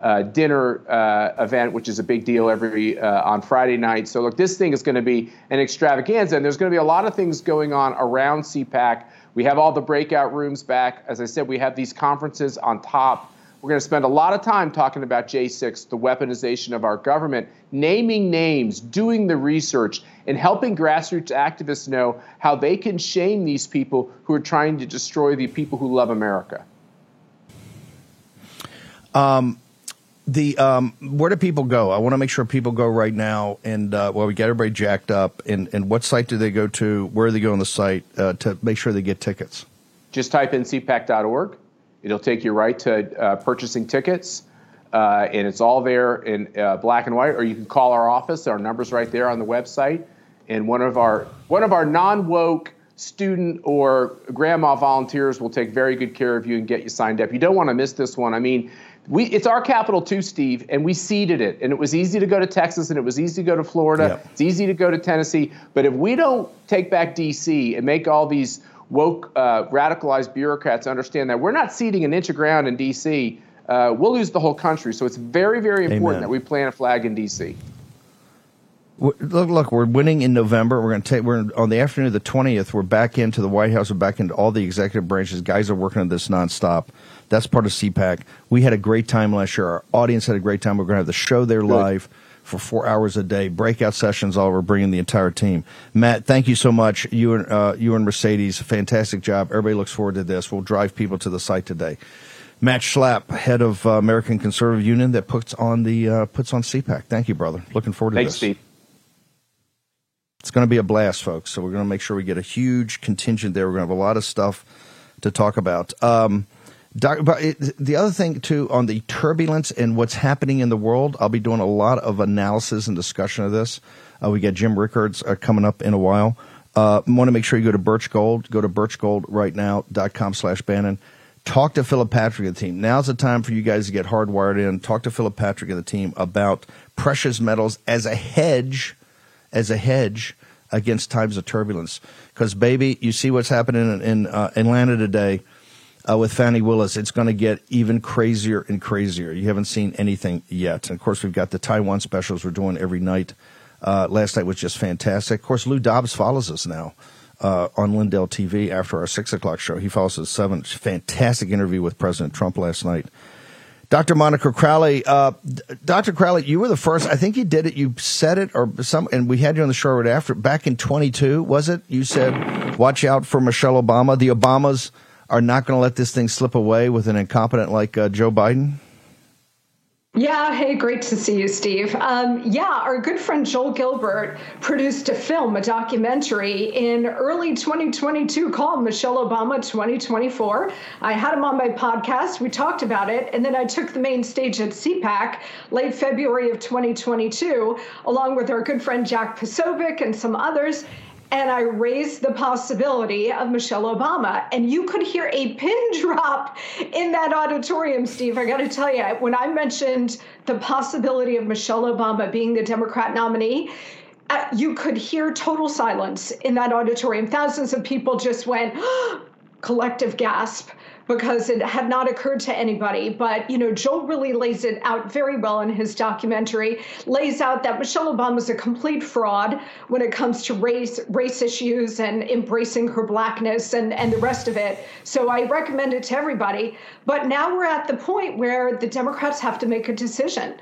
uh, dinner uh, event, which is a big deal every uh, on Friday night. So look, this thing is going to be an extravaganza, and there's going to be a lot of things going on around CPAC. We have all the breakout rooms back. As I said, we have these conferences on top. We're going to spend a lot of time talking about J6, the weaponization of our government, naming names, doing the research, and helping grassroots activists know how they can shame these people who are trying to destroy the people who love America. Um, the um, where do people go? I want to make sure people go right now, and uh, well, we get everybody jacked up. And, and what site do they go to? Where do they go on the site uh, to make sure they get tickets? Just type in cpac.org. It'll take you right to uh, purchasing tickets, uh, and it's all there in uh, black and white. Or you can call our office. Our number's right there on the website, and one of our one of our non woke student or grandma volunteers will take very good care of you and get you signed up. You don't want to miss this one. I mean, we it's our capital too, Steve, and we seeded it. And it was easy to go to Texas and it was easy to go to Florida. Yep. It's easy to go to Tennessee. But if we don't take back DC and make all these woke, uh, radicalized bureaucrats understand that we're not seeding an inch of ground in DC, uh, we'll lose the whole country. So it's very, very important Amen. that we plant a flag in DC. Look, look, we're winning in November. We're going to take. We're on the afternoon of the twentieth. We're back into the White House. We're back into all the executive branches. Guys are working on this nonstop. That's part of CPAC. We had a great time last year. Our audience had a great time. We're going to have the show there Good. live for four hours a day, breakout sessions all over, bringing the entire team. Matt, thank you so much. You and uh, you and Mercedes, fantastic job. Everybody looks forward to this. We'll drive people to the site today. Matt Schlapp, head of uh, American Conservative Union, that puts on the uh, puts on CPAC. Thank you, brother. Looking forward to Thanks, this. Steve. It's going to be a blast, folks. So we're going to make sure we get a huge contingent there. We're going to have a lot of stuff to talk about. Um, Doc, but it, the other thing too on the turbulence and what's happening in the world, I'll be doing a lot of analysis and discussion of this. Uh, we got Jim Rickards uh, coming up in a while. Uh, want to make sure you go to Birch Gold. Go to birchgoldrightnow.com slash Bannon. Talk to Philip Patrick and the team. Now's the time for you guys to get hardwired in. Talk to Philip Patrick and the team about precious metals as a hedge, as a hedge against times of turbulence. Because baby, you see what's happening in, in uh, Atlanta today uh, with Fani Willis, it's going to get even crazier and crazier. You haven't seen anything yet. And of course, we've got the Taiwan specials we're doing every night. Uh, last night was just fantastic. Of course, Lou Dobbs follows us now uh, on Lindell TV after our six o'clock show. He follows us seven. Fantastic interview with President Trump last night. Dr. Monica Crowley, uh, Dr. Crowley, you were the first. I think you did it. You said it, or some, and we had you on the show right after. Back in 22, was it? You said, "Watch out for Michelle Obama. The Obamas are not going to let this thing slip away with an incompetent like uh, Joe Biden." Yeah, hey, great to see you, Steve. Um, yeah, our good friend Joel Gilbert produced a film, a documentary in early 2022 called Michelle Obama 2024. I had him on my podcast. We talked about it. And then I took the main stage at CPAC late February of 2022, along with our good friend Jack Posobiec and some others and I raised the possibility of Michelle Obama. And you could hear a pin drop in that auditorium, Steve. I got to tell you, when I mentioned the possibility of Michelle Obama being the Democrat nominee, uh, you could hear total silence in that auditorium. Thousands of people just went, collective gasp because it had not occurred to anybody. But, you know, Joel really lays it out very well in his documentary, lays out that Michelle Obama is a complete fraud when it comes to race, race issues and embracing her blackness and, and the rest of it. So I recommend it to everybody. But now we're at the point where the Democrats have to make a decision.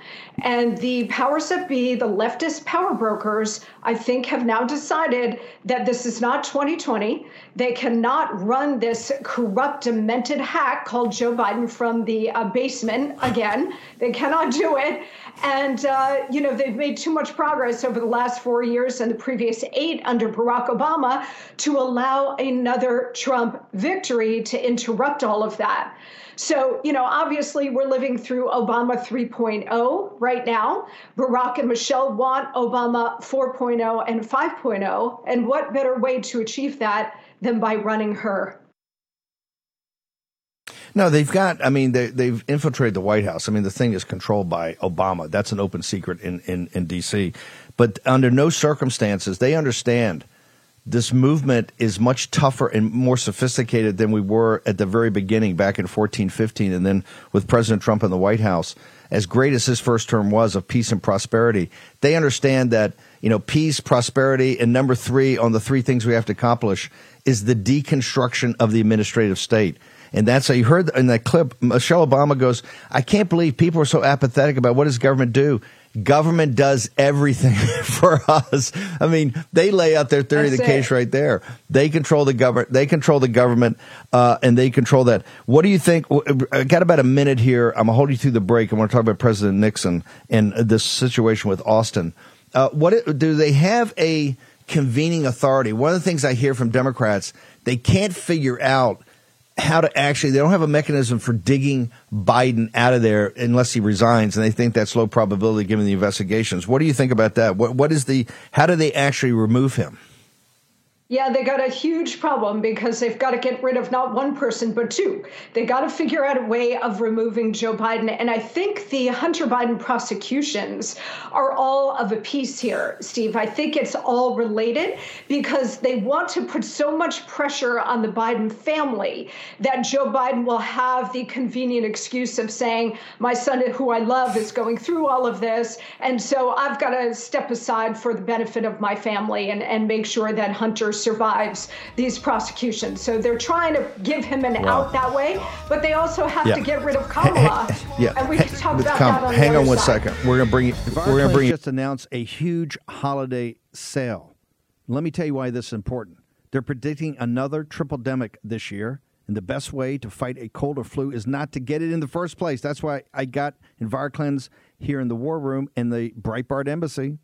And the powers that be, the leftist power brokers, I think have now decided that this is not 2020. They cannot run this corrupt, demented hack called Joe Biden from the uh, basement again. They cannot do it. And, uh, you know, they've made too much progress over the last four years and the previous eight under Barack Obama to allow another Trump victory to interrupt all of that. So, you know, obviously we're living through Obama 3.0 right now. Barack and Michelle want Obama 4.0 and 5.0. And what better way to achieve that than by running her? No, they've got. I mean, they, they've infiltrated the White House. I mean, the thing is controlled by Obama. That's an open secret in, in, in D.C. But under no circumstances, they understand this movement is much tougher and more sophisticated than we were at the very beginning back in 14, 15, and then with President Trump in the White House. As great as his first term was of peace and prosperity, they understand that you know peace, prosperity, and number three on the three things we have to accomplish is the deconstruction of the administrative state. And that's how you heard in that clip. Michelle Obama goes, I can't believe people are so apathetic about what does government do government does everything for us. I mean, they lay out their theory That's of the it. case right there. They control the government. They control the government, uh, and they control that. What do you think? I got about a minute here. I'm gonna hold you through the break. I want to talk about President Nixon and this situation with Austin. Uh, what do they have a convening authority? One of the things I hear from Democrats, they can't figure out how to actually they don't have a mechanism for digging Biden out of there unless he resigns and they think that's low probability given the investigations. What do you think about that? What what is the how do they actually remove him? Yeah, they got a huge problem because they've got to get rid of not one person, but two. They got to figure out a way of removing Joe Biden. And I think the Hunter Biden prosecutions are all of a piece here, Steve. I think it's all related because they want to put so much pressure on the Biden family that Joe Biden will have the convenient excuse of saying, My son, who I love, is going through all of this. And so I've got to step aside for the benefit of my family and, and make sure that Hunter survives these prosecutions. So they're trying to give him an wow. out that way, but they also have yeah. to get rid of Kamala. yeah, and we can talk about Kam- that on Hang on one side. second. We're gonna bring you. We're gonna bring. Just announced a huge holiday sale. Let me tell you why this is important. They're predicting another tripledemic this year. And the best way to fight a cold or flu is not to get it in the first place. That's why I got EnviroKlenz here in the War Room in the Breitbart Embassy.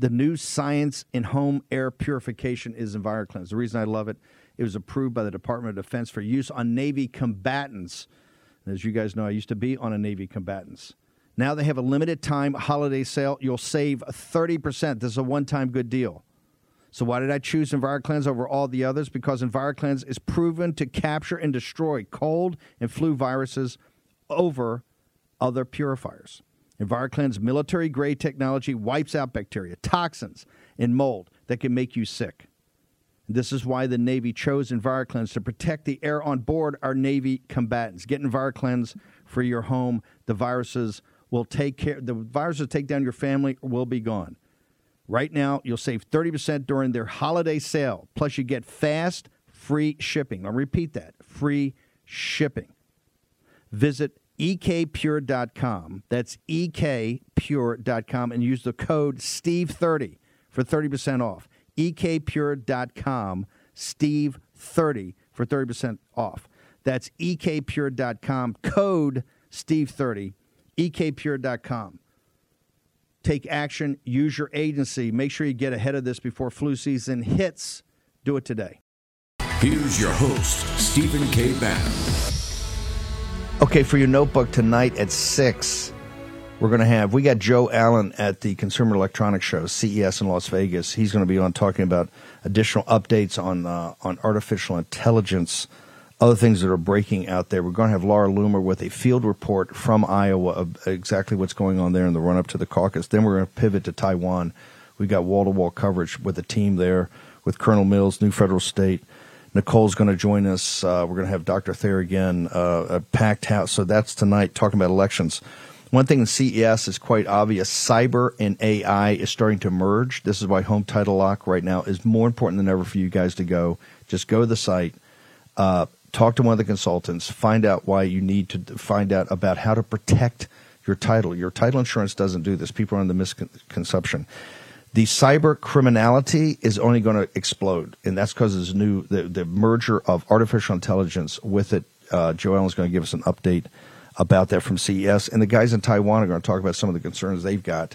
The new science in home air purification is EnviroKlenz. The reason I love it, it was approved by the Department of Defense for use on Navy combatants. And as you guys know, I used to be on a Navy combatants. Now they have a limited time holiday sale. You'll save 30%. This is a one time good deal. So why did I choose EnviroKlenz over all the others? Because EnviroKlenz is proven to capture and destroy cold and flu viruses over other purifiers. EnviroKlenz military grade technology wipes out bacteria, toxins, and mold that can make you sick. This is why the Navy chose EnviroKlenz to protect the air on board our Navy combatants. Get EnviroKlenz for your home. The viruses will take care. The viruses take down your family or will be gone. Right now, you'll save 30% during their holiday sale. Plus, you get fast, free shipping. I'll repeat that free shipping. Visit ekpure.com. That's ekpure.com and use the code STEVE30 for 30% off. ekpure.com, STEVE30 for 30% off. That's ekpure.com, code STEVE30, ekpure.com. Take action, use your agency. Make sure you get ahead of this before flu season hits. Do it today. Here's your host, Stephen K. Bannon. Okay, for your notebook tonight at 6, we're going to have, we got Joe Allen at the Consumer Electronics Show, CES in Las Vegas. He's going to be on talking about additional updates on, uh, on artificial intelligence, other things that are breaking out there. We're going to have Laura Loomer with a field report from Iowa of exactly what's going on there in the run up to the caucus. Then we're going to pivot to Taiwan. We got wall to wall coverage with a team there with Colonel Mills, New Federal State. Nicole's going to join us. Uh, we're going to have Dr. Thayer again, uh, a packed house. So that's tonight talking about elections. One thing in CES is quite obvious cyber and AI is starting to merge. This is why Home Title Lock right now is more important than ever for you guys to go. Just go to the site, uh, talk to one of the consultants, find out why you need to find out about how to protect your title. Your title insurance doesn't do this. People are under misconception the cyber criminality is only going to explode, and that's because there's new the, the merger of artificial intelligence with it. Uh, Joel is going to give us an update about that from CES, and the guys in Taiwan are going to talk about some of the concerns they've got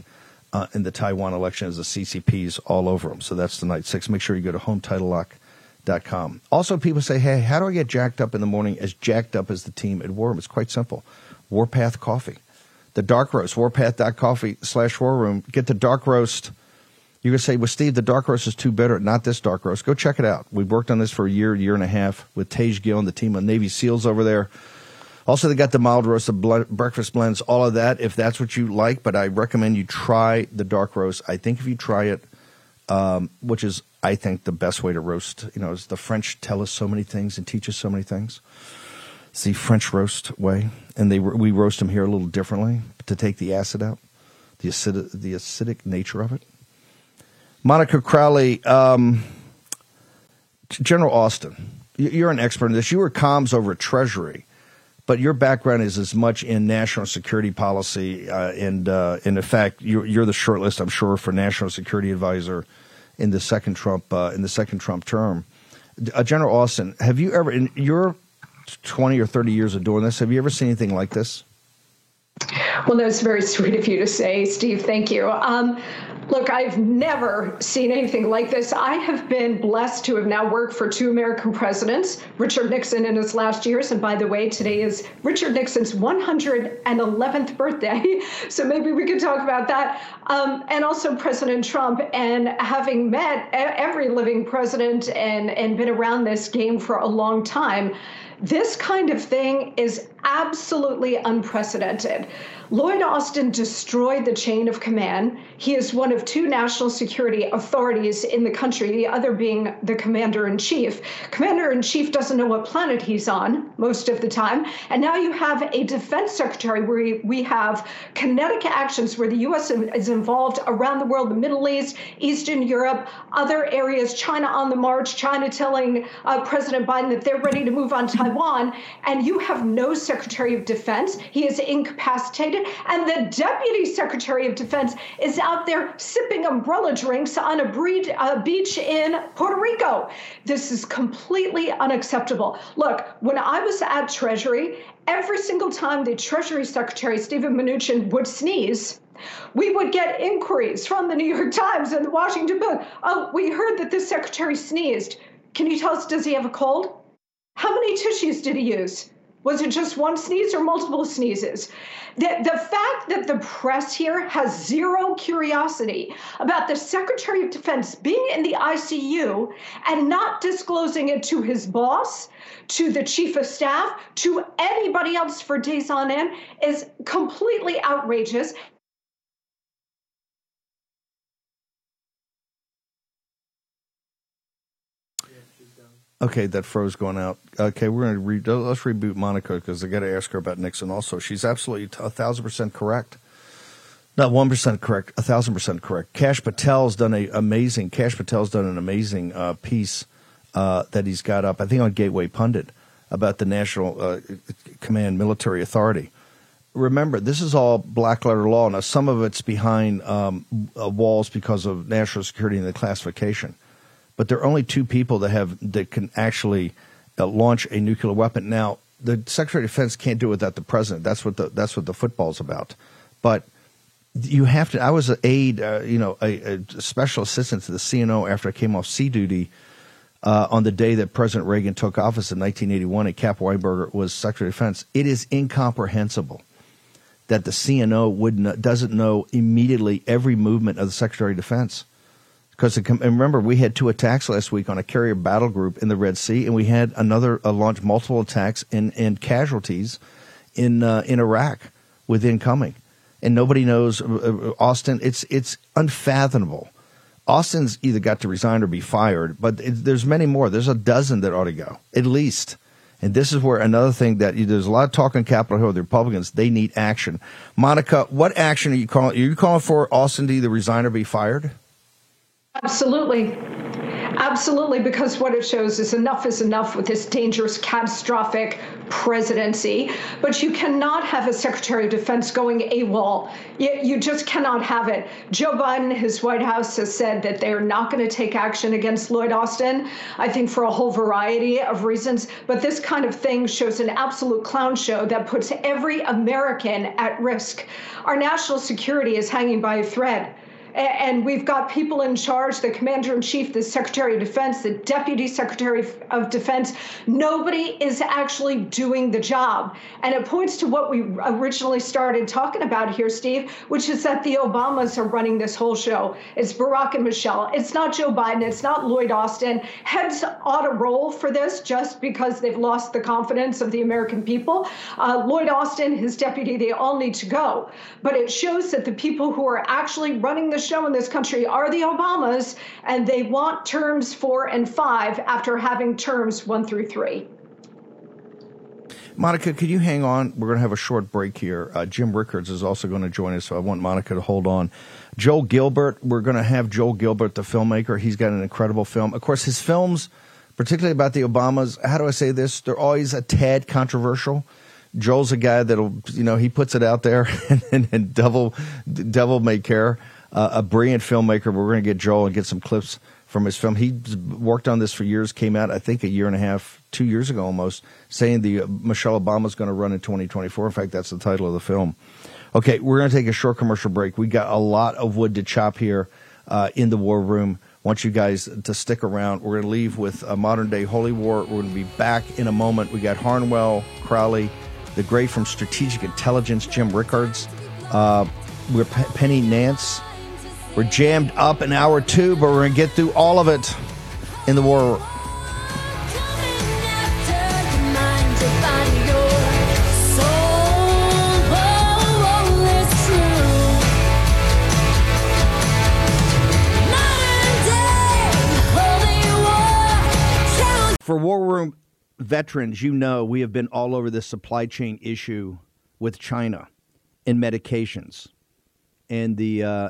uh, in the Taiwan election as the CCPs all over them. So that's tonight six. Make sure you go to HomeTitleLock.com. Also, people say, "Hey, how do I get jacked up in the morning?" As jacked up as the team at War Room, it's quite simple. Warpath Coffee, the dark roast. Warpath.coffee slash War Room. Get the dark roast going to say, well, Steve, the dark roast is too bitter. Not this dark roast. Go check it out. We've worked on this for a year, year and a half with Tage Gill and the team of Navy SEALs over there. Also, they got the mild roast, the breakfast blends, all of that, if that's what you like. But I recommend you try the dark roast. I think if you try it, um, which is, I think, the best way to roast, you know, is the French tell us so many things and teach us so many things. It's the French roast way. And they we roast them here a little differently to take the acid out, the acidic, the acidic nature of it. Monica Crowley, um, General Austin, you're an expert in this. You were comms over at Treasury, but your background is as much in national security policy, uh, and, uh, and in fact, you're, you're the shortlist, I'm sure, for national security advisor in the second Trump uh, in the second Trump term. Uh, General Austin, have you ever, in your 20 or 30 years of doing this, have you ever seen anything like this? Well, that's very sweet of you to say, Steve. Thank you. Um, Look, I've never seen anything like this. I have been blessed to have now worked for two American presidents, Richard Nixon in his last years. And by the way, today is Richard Nixon's 111th birthday. So maybe we could talk about that. Um, and also President Trump. And having met every living president and, and been around this game for a long time, this kind of thing is absolutely unprecedented. Lloyd Austin destroyed the chain of command. He is one of two national security authorities in the country, the other being the commander in chief. Commander in chief doesn't know what planet he's on most of the time. And now you have a defense secretary where we have kinetic actions where the U.S. is involved around the world, the Middle East, Eastern Europe, other areas, China on the march, China telling uh, President Biden that they're ready to move on Taiwan. And you have no Secretary of Defense. He is incapacitated and the Deputy Secretary of Defense is out there sipping umbrella drinks on a beach in Puerto Rico. This is completely unacceptable. Look, when I was at Treasury, every single time the Treasury Secretary, Stephen Mnuchin, would sneeze, we would get inquiries from the New York Times and the Washington Post. Oh, we heard that this secretary sneezed. Can you tell us, does he have a cold? How many tissues did he use? Was it just one sneeze or multiple sneezes? The, the fact that the press here has zero curiosity about the Secretary of Defense being in the ICU and not disclosing it to his boss, to the chief of staff, to anybody else for days on end is completely outrageous. Okay, that froze going out. Okay, we're going to re- let's reboot Monica because I got to ask her about Nixon. Also, she's absolutely a thousand percent correct. Not one percent correct, a thousand percent correct. Kash Patel's done a amazing. Kash Patel's done an amazing uh, piece uh, that he's got up. I think on Gateway Pundit about the National uh, Command Military Authority, remember, this is all black letter law. Now, some of it's behind um, uh, walls because of national security and the classification, but there are only two people that have that can actually uh, launch a nuclear weapon. Now, the Secretary of Defense can't do it without the president. That's what the that's what the football's about. But you have to. I was an aide, uh, you know, a, a, special assistant to the CNO after I came off sea duty. Uh, on the day that President Reagan took office in 1981, and Cap Weinberger was Secretary of Defense, it is incomprehensible that the CNO would doesn't know immediately every movement of the Secretary of Defense. Because remember, we had two attacks last week on a carrier battle group in the Red Sea, and we had another uh, launch multiple attacks and, and casualties in uh, in Iraq with incoming and nobody knows uh, uh, Austin. It's it's unfathomable. Austin's either got to resign or be fired, but it, there's many more. There's a dozen that ought to go at least. And this is where another thing that there's a lot of talk on Capitol Hill. The Republicans they need action. Monica, what action are you calling? Are you calling for Austin to either resign or be fired? Absolutely. Absolutely, because what it shows is enough is enough with this dangerous, catastrophic presidency. But you cannot have a Secretary of Defense going AWOL. You, you just cannot have it. Joe Biden, his White House, has said that they are not going to take action against Lloyd Austin, I think for a whole variety of reasons. But this kind of thing shows an absolute clown show that puts every American at risk. Our national security is hanging by a thread and we've got people in charge the commander in chief, the secretary of defense, the deputy secretary of defense. Nobody is actually doing the job. And it points to what we originally started talking about here, Steve, which is that the Obamas are running this whole show. It's Barack and Michelle. It's not Joe Biden. It's not Lloyd Austin. Heads ought to roll for this just because they've lost the confidence of the American people. Uh, Lloyd Austin, his deputy, they all need to go. But it shows that the people who are actually running the show in this country are the Obamas, and they want terms four and five after having terms one through three. Monica, could you hang on? We're going to have a short break here. Uh, Jim Rickards is also going to join us, so I want Monica to hold on. Joel Gilbert, we're going to have Joel Gilbert, the filmmaker. He's got an incredible film. Of course, his films, particularly about the Obamas, how do I say this? They're always a tad controversial. Joel's a guy that'll, you know, he puts it out there and, and, and devil, devil may care uh, a brilliant filmmaker. We're going to get Joel and get some clips from his film. He worked on this for years. Came out, I think, a year and a half, two years ago almost, saying the uh, Michelle Obama is going to run in 2024. In fact, that's the title of the film. Okay, we're going to take a short commercial break. We got a lot of wood to chop here uh, in the war room. want you guys to stick around. We're going to leave with a modern day holy war. We're going to be back in a moment. We got Harnwell, Crowley, the great from Strategic Intelligence, Jim Rickards. Uh, we're Penny Nance. We're jammed up an hour two, but we're going to get through all of it in the war. For War Room veterans, you know we have been all over this supply chain issue with China and medications and the uh,